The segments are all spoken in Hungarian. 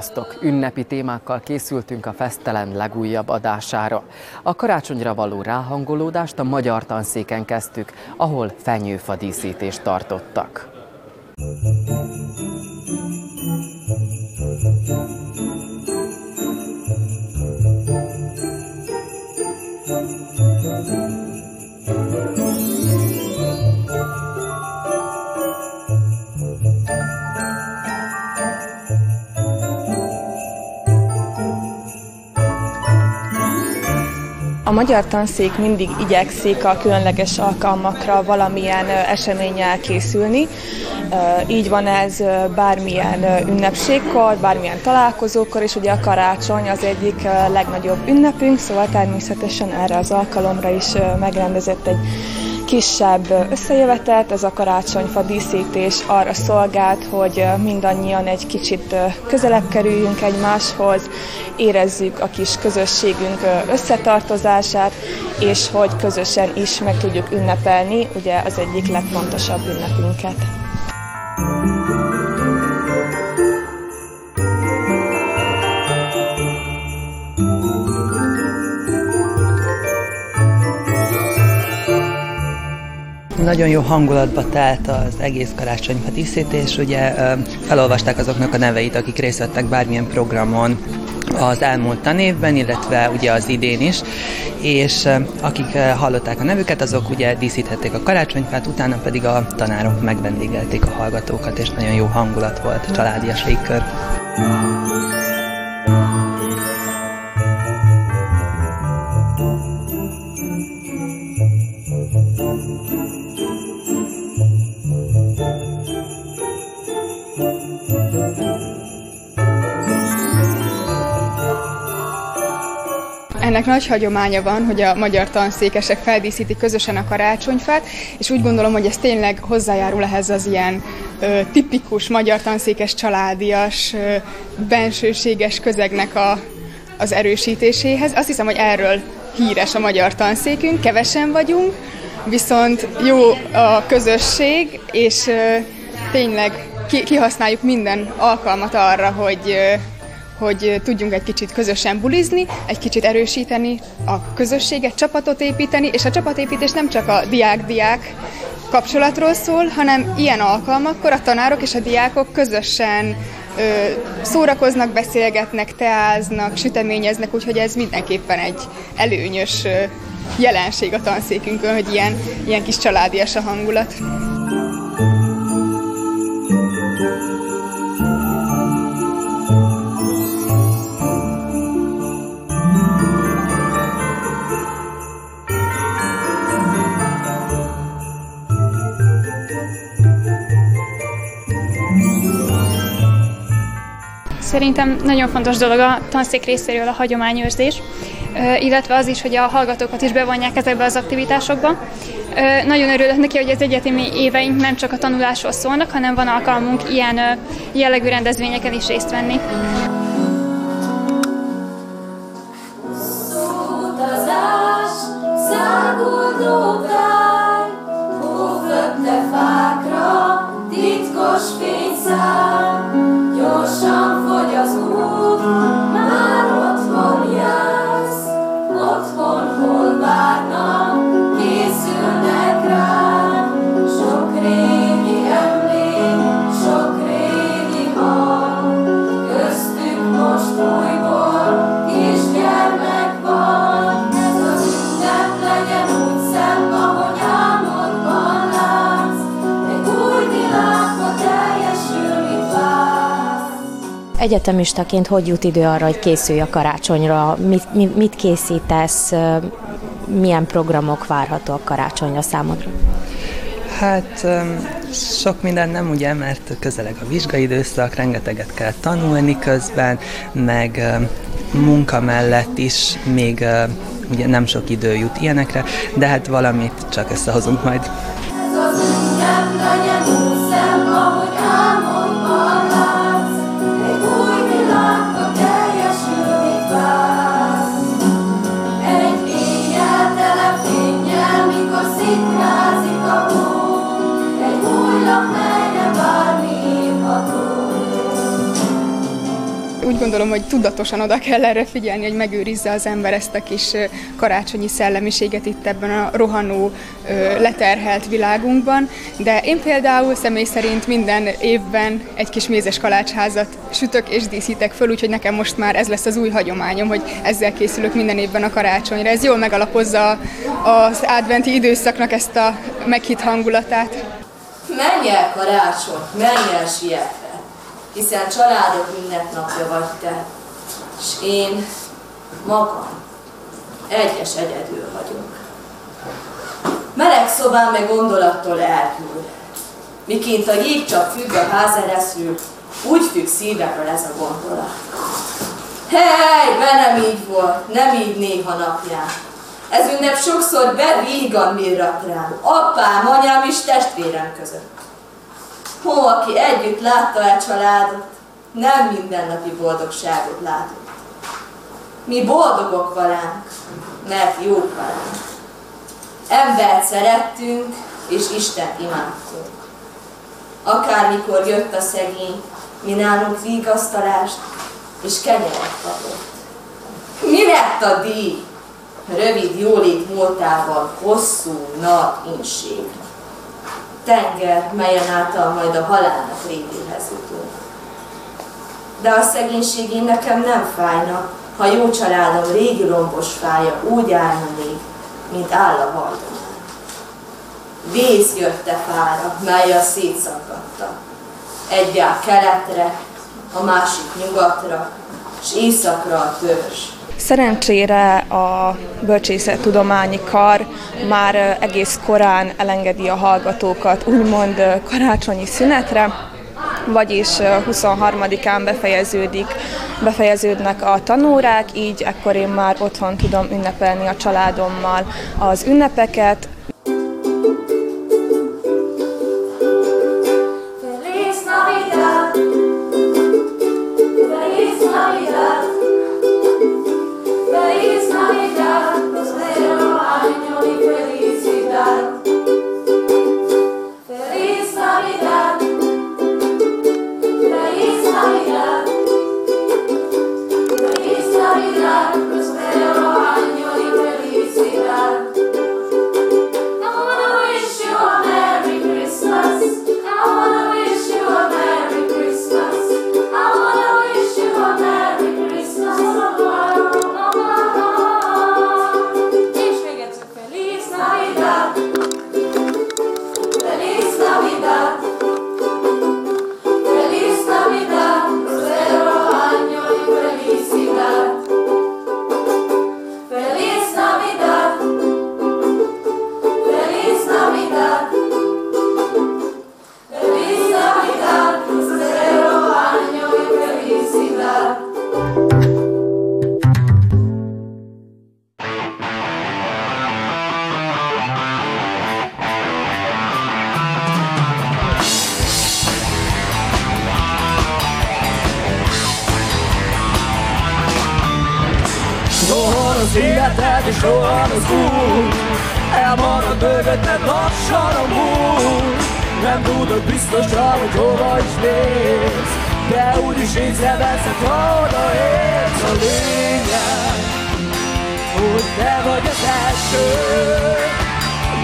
Sziasztok! Ünnepi témákkal készültünk a Fesztelen legújabb adására. A karácsonyra való ráhangolódást a magyar tanszéken kezdtük, ahol fenyőfa díszítést tartottak. A magyar tanszék mindig igyekszik a különleges alkalmakra valamilyen eseménnyel készülni. Így van ez bármilyen ünnepségkor, bármilyen találkozókor, és ugye a karácsony az egyik legnagyobb ünnepünk, szóval természetesen erre az alkalomra is megrendezett egy kisebb összejövetelt, ez a karácsonyfa díszítés arra szolgált, hogy mindannyian egy kicsit közelebb kerüljünk egymáshoz, érezzük a kis közösségünk összetartozását, és hogy közösen is meg tudjuk ünnepelni ugye az egyik legfontosabb ünnepünket. Nagyon jó hangulatba telt az egész karácsonyfa díszítés, ugye felolvasták azoknak a neveit, akik részt vettek bármilyen programon, az elmúlt tanévben, illetve ugye az idén is, és akik hallották a nevüket, azok ugye díszíthették a karácsonyfát, utána pedig a tanárok megvendégelték a hallgatókat, és nagyon jó hangulat volt, családias légkör. Ennek nagy hagyománya van, hogy a magyar tanszékesek feldíszítik közösen a karácsonyfát, és úgy gondolom, hogy ez tényleg hozzájárul ehhez az ilyen ö, tipikus magyar tanszékes családias, ö, bensőséges közegnek a, az erősítéséhez. Azt hiszem, hogy erről híres a magyar tanszékünk, kevesen vagyunk, viszont jó a közösség, és ö, tényleg kihasználjuk minden alkalmat arra, hogy hogy tudjunk egy kicsit közösen bulizni, egy kicsit erősíteni a közösséget, csapatot építeni, és a csapatépítés nem csak a diák-diák kapcsolatról szól, hanem ilyen alkalmakkor a tanárok és a diákok közösen ö, szórakoznak, beszélgetnek, teáznak, süteményeznek, úgyhogy ez mindenképpen egy előnyös ö, jelenség a tanszékünkön, hogy ilyen, ilyen kis családias a hangulat. Szerintem nagyon fontos dolog a tanszék részéről a hagyományőrzés, illetve az is, hogy a hallgatókat is bevonják ezekbe az aktivitásokba. Nagyon örülök neki, hogy az egyetemi éveink nem csak a tanulásról szólnak, hanem van alkalmunk ilyen jellegű rendezvényeken is részt venni. titkos Egyetemistaként hogy jut idő arra, hogy készülj a karácsonyra? Mit, mit, mit készítesz? Milyen programok várhatóak karácsonyra számodra? Hát sok minden nem ugye, mert közeleg a vizsgaidőszak, rengeteget kell tanulni közben, meg munka mellett is még ugye nem sok idő jut ilyenekre, de hát valamit csak összehozunk majd. Gondolom, hogy tudatosan oda kell erre figyelni, hogy megőrizze az ember ezt a kis karácsonyi szellemiséget itt ebben a rohanó, leterhelt világunkban. De én például személy szerint minden évben egy kis mézes kalácsházat sütök és díszítek föl, úgyhogy nekem most már ez lesz az új hagyományom, hogy ezzel készülök minden évben a karácsonyra. Ez jól megalapozza az adventi időszaknak ezt a meghitt hangulatát. Menj el karácsony, menj el sietve, hiszen családok ünnepnapja vagy te, és én magam egyes egyedül vagyok. Meleg szobám meg gondolattól elküld, miként a jég csak függ a házeresről, úgy függ szívemről ez a gondolat. Hely, nem így volt, nem így néha napján. Ez ünnep sokszor bevígan mirrat rám, apám, anyám és testvérem között. Hó, aki együtt látta el családot, nem mindennapi boldogságot látott. Mi boldogok valánk, mert jók valánk. Embert szerettünk, és Isten imádtunk. Akármikor jött a szegény, mi nálunk vigasztalást és kenyeret kapott. Mi lett a díj? Rövid jólét múltával hosszú nap inség. Tenger, melyen által majd a halálnak rétéhez jutunk. De a szegénység én nekem nem fájna, ha jó családom régi rombos fája úgy állna még, mint áll a hajdomán. Vész jött e fára, mely a szétszakadta. Egyá keletre, a másik nyugatra, és északra a törzs. Szerencsére a bölcsészettudományi kar már egész korán elengedi a hallgatókat úgymond karácsonyi szünetre, vagyis 23-án befejeződik, befejeződnek a tanórák, így ekkor én már otthon tudom ünnepelni a családommal az ünnepeket, az életed és rohan az út Elmarad mögötted lassan a múlt. Nem tudod biztosan, hogy hova is mész. De úgyis észreveszed, ha odaérsz A lényeg, hogy te vagy az első.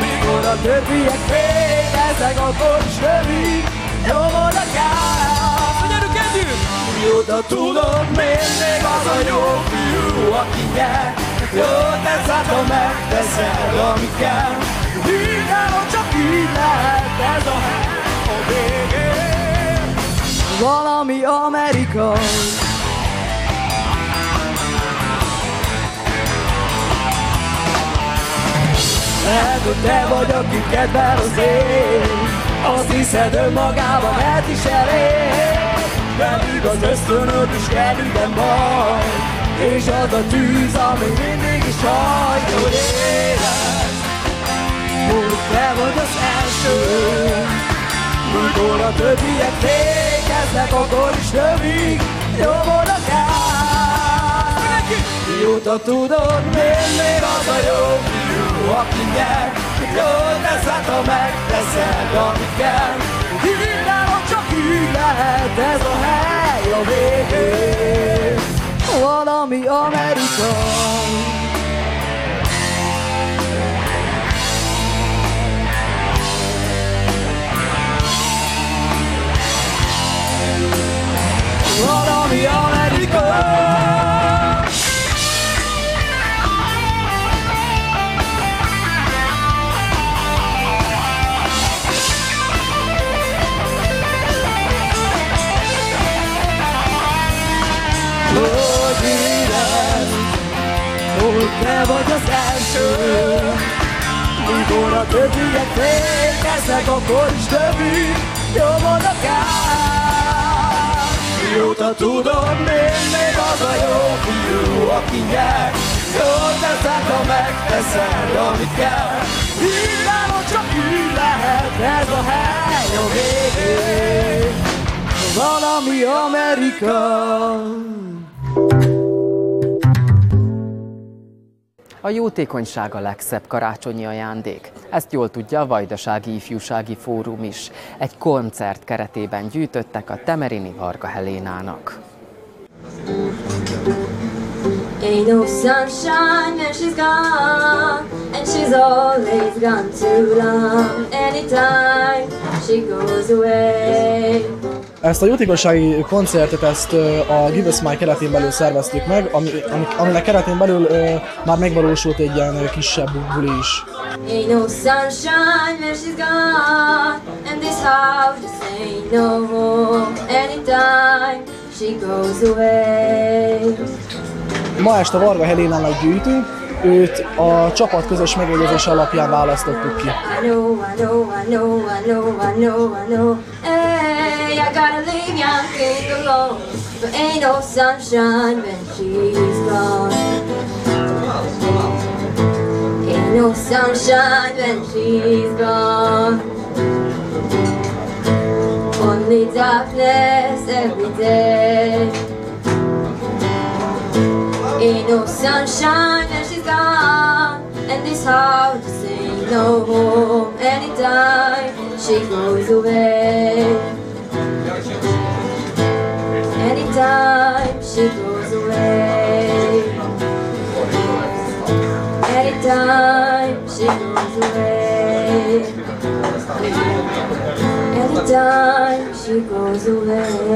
Mikor a többiek félkeznek, akkor is rövid Nyomod a gáz Gyerünk együtt! Mióta tudom, miért még az a jó fiú, aki nyer Jó tesz hát, ha megteszed, ami kell Mindenhol csak így lehet ez a hely a végén. Valami amerikai. Lehet, hogy te vagy, aki kedvel az ég Azt hiszed önmagában ez is elég. Pedig az ösztönöd is ide majd És az a tűz, ami mindig is hajt, hogy Hogy te vagy az első. Mikor a többiek fékeznek, akkor is növik Nyomod a gáz Mióta tudod, miért még az a jó? Fiú, aki nyer Jól teszed, ha megteszed, amit kell valami Amerika Mikor a többiek fékeznek, akkor is többük nyomodnak át Mióta tudom, én még az a jó fiú, aki nyer? Jól teszed, ha megteszed, amit kell. Híválom, csak így lehet ez a hely a végén. Valami Amerika A jótékonyság a legszebb karácsonyi ajándék. Ezt jól tudja a Vajdasági Ifjúsági Fórum is. Egy koncert keretében gyűjtöttek a Temerini Varga Helénának. Ain't no sunshine when she's gone, and she's always gone too long. Anytime she goes away. Ezt a jótékonysági koncertet ezt a Give Us My keretén belül szerveztük meg, ami, ami, aminek keretén belül már megvalósult egy ilyen kisebb buli is. Ain't no sunshine when she's gone, and this house just ain't no home. Anytime she goes away. Ma este Varga Helénának gyűjtünk, őt a csapat közös megegyezés alapján választottuk ki. I know, I know, I know, I know, I know, I know. Hey, I gotta leave young king alone. But ain't no sunshine when she's gone. Ain't no sunshine when she's gone. Only darkness every day. Ain't no sunshine when she's gone, and this house just ain't no home anytime she goes away. Anytime she goes away. Anytime she goes away. Anytime she goes away.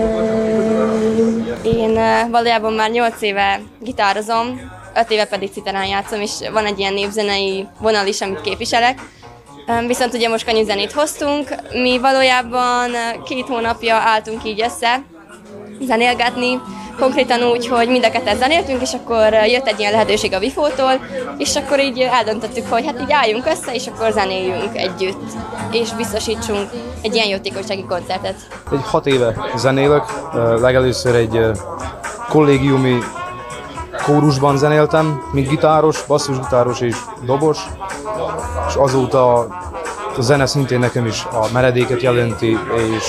Én eh, valójában már 8 éve gitározom, 5 éve pedig citerán játszom, és van egy ilyen népzenei vonal is, amit képviselek. Viszont ugye most kanyűzenét hoztunk, mi valójában eh, két hónapja álltunk így össze zenélgetni, konkrétan úgy, hogy mind a ketten zenéltünk, és akkor jött egy ilyen lehetőség a Vifótól, és akkor így eldöntöttük, hogy hát így álljunk össze, és akkor zenéljünk együtt, és biztosítsunk egy ilyen jótékonysági koncertet. Egy hat éve zenélek, legelőször egy kollégiumi kórusban zenéltem, mint gitáros, basszusgitáros és dobos, és azóta a zene szintén nekem is a meredéket jelenti, és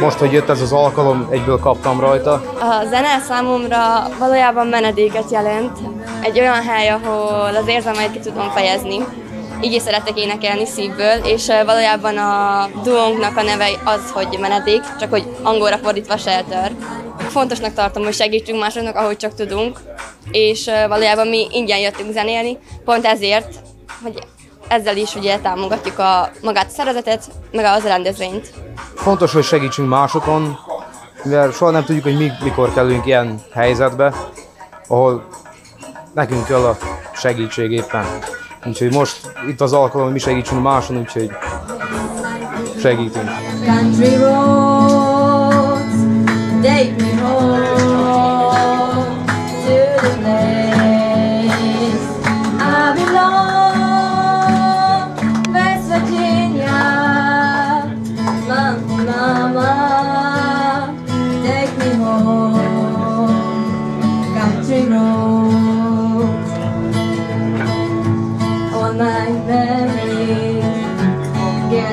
most, hogy jött ez az alkalom, egyből kaptam rajta. A zene számomra valójában menedéket jelent. Egy olyan hely, ahol az érzelmeit ki tudom fejezni. Így is szeretek énekelni szívből, és valójában a duónknak a neve az, hogy menedék, csak hogy angolra fordítva shelter. Fontosnak tartom, hogy segítsünk másoknak, ahogy csak tudunk, és valójában mi ingyen jöttünk zenélni, pont ezért, hogy ezzel is ugye támogatjuk a magát a szervezetet, meg az rendezvényt. Fontos, hogy segítsünk másokon, mivel soha nem tudjuk, hogy mi, mikor kerülünk ilyen helyzetbe, ahol nekünk kell a segítség éppen. Úgyhogy most itt az alkalom, hogy mi segítsünk máson, úgyhogy segítünk. Country roads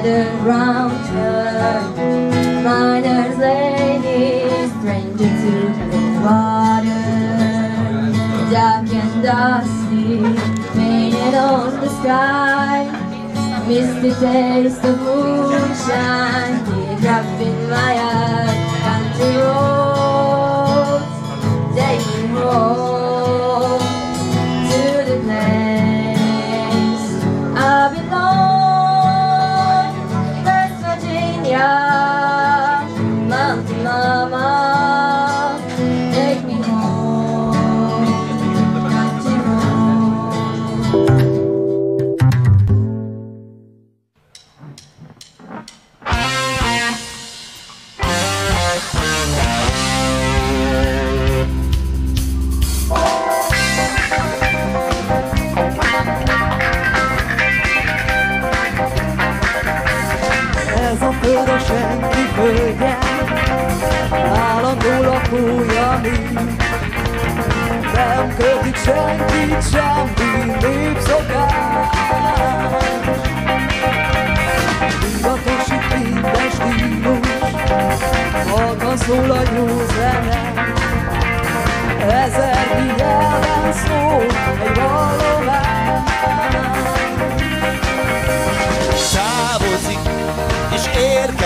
gathered round her. Miners, ladies, strangers to the water. Dark and dusty, painted on the sky. Misty taste of moonshine, teardrop in my.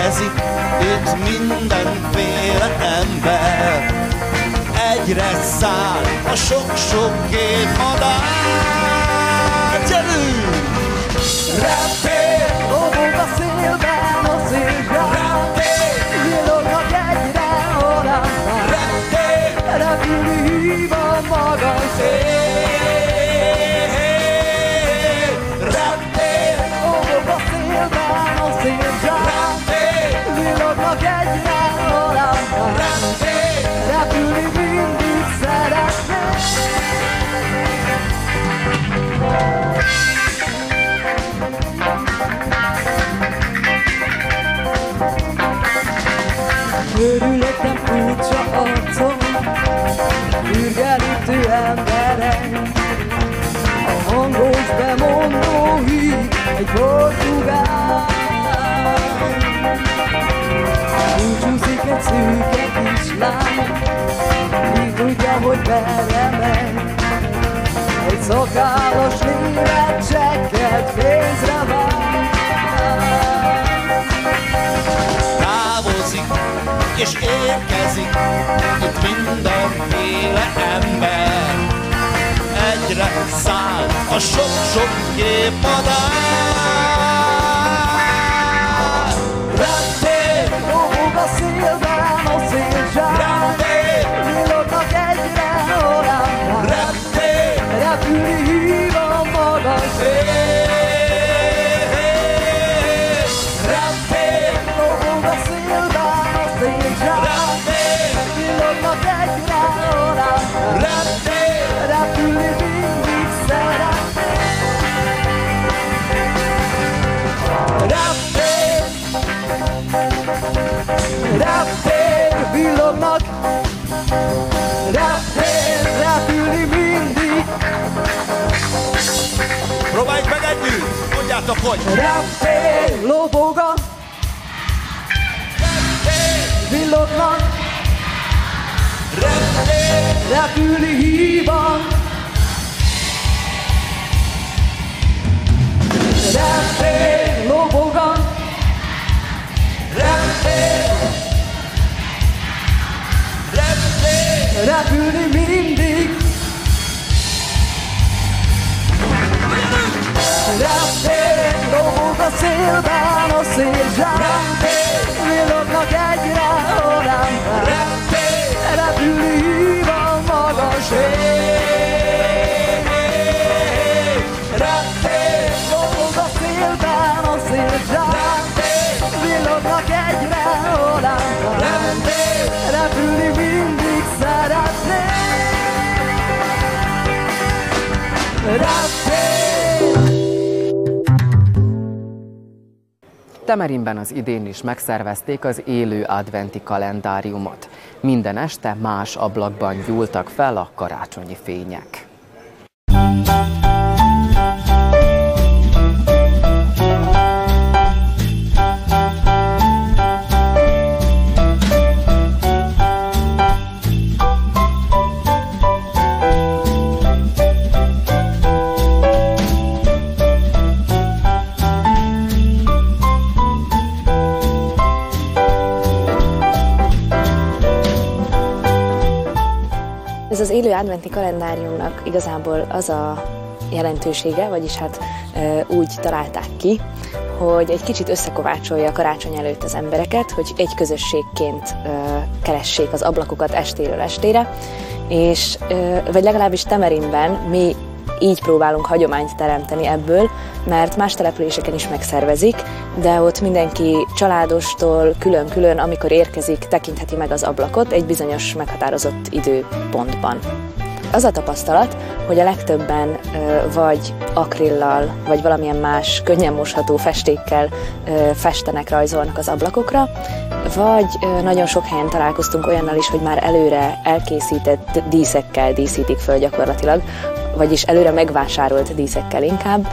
Érkezik itt mindenféle ember. Egyre száll a sok-sok gép madár. Gyerünk! Reptér, lobog a szélben a szélzsár Reptér! Villognak egyre orábbá Reptér! Repülni hív a magas ég Körülöttem furcsa arcok Ürgelítő emberek. A hangos bemondó hív Egy portugál. Búcsúzik egy szűke kislány Így tudja, hogy merre megy. Egy szakállas német csekket pénzre vár és érkezik itt mindenféle ember. Egyre száll a sok-sok gépmadár. Hogy! Reptér, lobog a Villognak repülni híva Reptér, lobog a Reptér! Reptér! repülni mindig a szélben a szélzsár Villognak egyre Reptér! Repülni hív a magas ég! Lobog a szélben a szélzsár Villognak egyre Reptér! Repülni mindig szeretnék Reptér Temerinben az idén is megszervezték az élő adventi kalendáriumot. Minden este más ablakban gyúltak fel a karácsonyi fények. Adventi kalendáriumnak igazából az a jelentősége, vagyis hát úgy találták ki, hogy egy kicsit összekovácsolja a karácsony előtt az embereket, hogy egy közösségként keressék az ablakokat estéről estére, és vagy legalábbis Temerinben mi így próbálunk hagyományt teremteni ebből, mert más településeken is megszervezik, de ott mindenki családostól külön-külön, amikor érkezik, tekintheti meg az ablakot egy bizonyos meghatározott időpontban. Az a tapasztalat, hogy a legtöbben vagy akrillal, vagy valamilyen más könnyen mosható festékkel festenek, rajzolnak az ablakokra, vagy nagyon sok helyen találkoztunk olyannal is, hogy már előre elkészített díszekkel díszítik föl gyakorlatilag vagyis előre megvásárolt díszekkel inkább.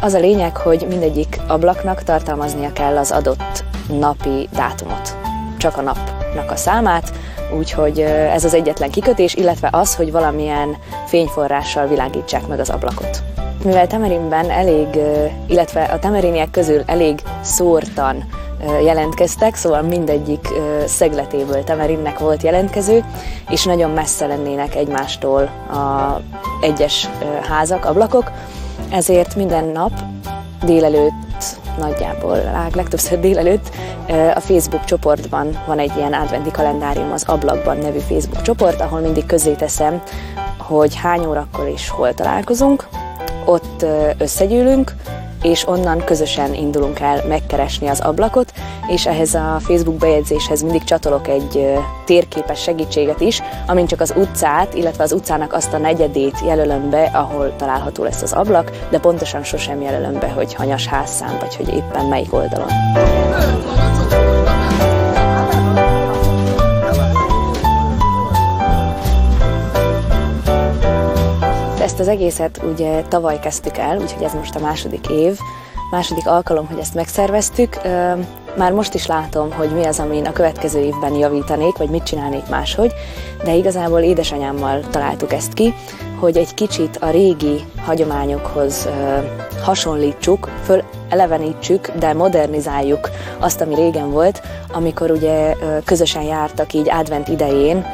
Az a lényeg, hogy mindegyik ablaknak tartalmaznia kell az adott napi dátumot, csak a napnak a számát, úgyhogy ez az egyetlen kikötés, illetve az, hogy valamilyen fényforrással világítsák meg az ablakot. Mivel Temerinben elég, illetve a temeriniek közül elég szórtan jelentkeztek, szóval mindegyik szegletéből Temerinnek volt jelentkező, és nagyon messze lennének egymástól a egyes házak, ablakok, ezért minden nap délelőtt nagyjából, legtöbbször délelőtt a Facebook csoportban van egy ilyen adventi kalendárium, az Ablakban nevű Facebook csoport, ahol mindig közé teszem, hogy hány órakor és hol találkozunk, ott összegyűlünk, és onnan közösen indulunk el megkeresni az ablakot, és ehhez a Facebook bejegyzéshez mindig csatolok egy térképes segítséget is, amin csak az utcát, illetve az utcának azt a negyedét jelölöm be, ahol található lesz az ablak, de pontosan sosem jelölöm be, hogy hanyas házszám, vagy hogy éppen melyik oldalon. Ezt az egészet ugye tavaly kezdtük el, úgyhogy ez most a második év, második alkalom, hogy ezt megszerveztük. Már most is látom, hogy mi az, amin a következő évben javítanék, vagy mit csinálnék máshogy, de igazából édesanyámmal találtuk ezt ki, hogy egy kicsit a régi hagyományokhoz hasonlítsuk, föl elevenítsük, de modernizáljuk azt, ami régen volt, amikor ugye közösen jártak így advent idején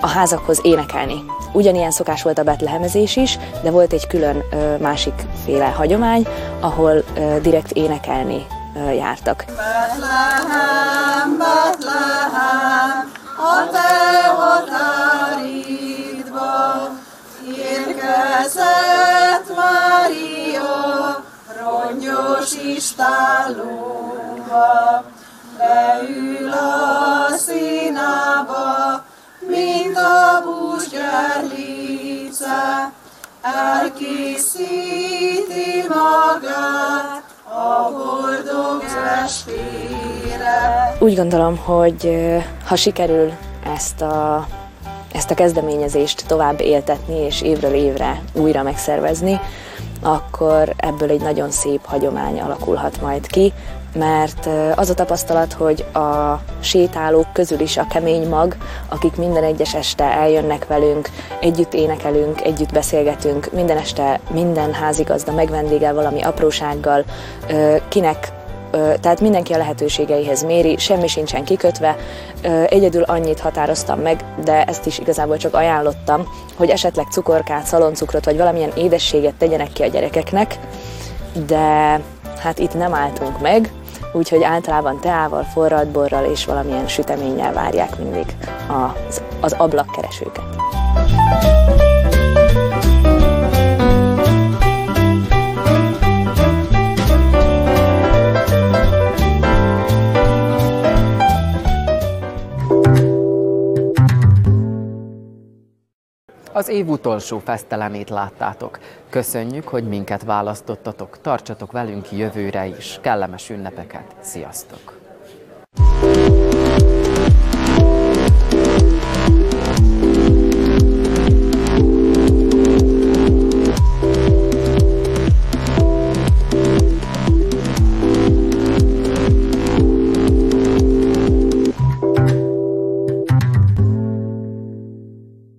a házakhoz énekelni. Ugyanilyen szokás volt a betlehemezés is, de volt egy külön másik féle hagyomány, ahol direkt énekelni jártak. Betlehem, Betlehem, a te határidba érkezett Mária, rongyos istállóba, leül a színába, mint a búsgerlice, elkészíti magát a boldog estére. Úgy gondolom, hogy ha sikerül ezt a, ezt a kezdeményezést tovább éltetni és évről évre újra megszervezni, akkor ebből egy nagyon szép hagyomány alakulhat majd ki, mert az a tapasztalat, hogy a sétálók közül is a kemény mag, akik minden egyes este eljönnek velünk, együtt énekelünk, együtt beszélgetünk, minden este minden házigazda megvendégel valami aprósággal, kinek tehát mindenki a lehetőségeihez méri, semmi sincsen kikötve. Egyedül annyit határoztam meg, de ezt is igazából csak ajánlottam, hogy esetleg cukorkát, szaloncukrot vagy valamilyen édességet tegyenek ki a gyerekeknek, de hát itt nem álltunk meg, úgyhogy általában teával, forralt borral és valamilyen süteménnyel várják mindig az, az ablakkeresőket. Az év utolsó fesztelenét láttátok. Köszönjük, hogy minket választottatok. Tartsatok velünk jövőre is. Kellemes ünnepeket. Sziasztok!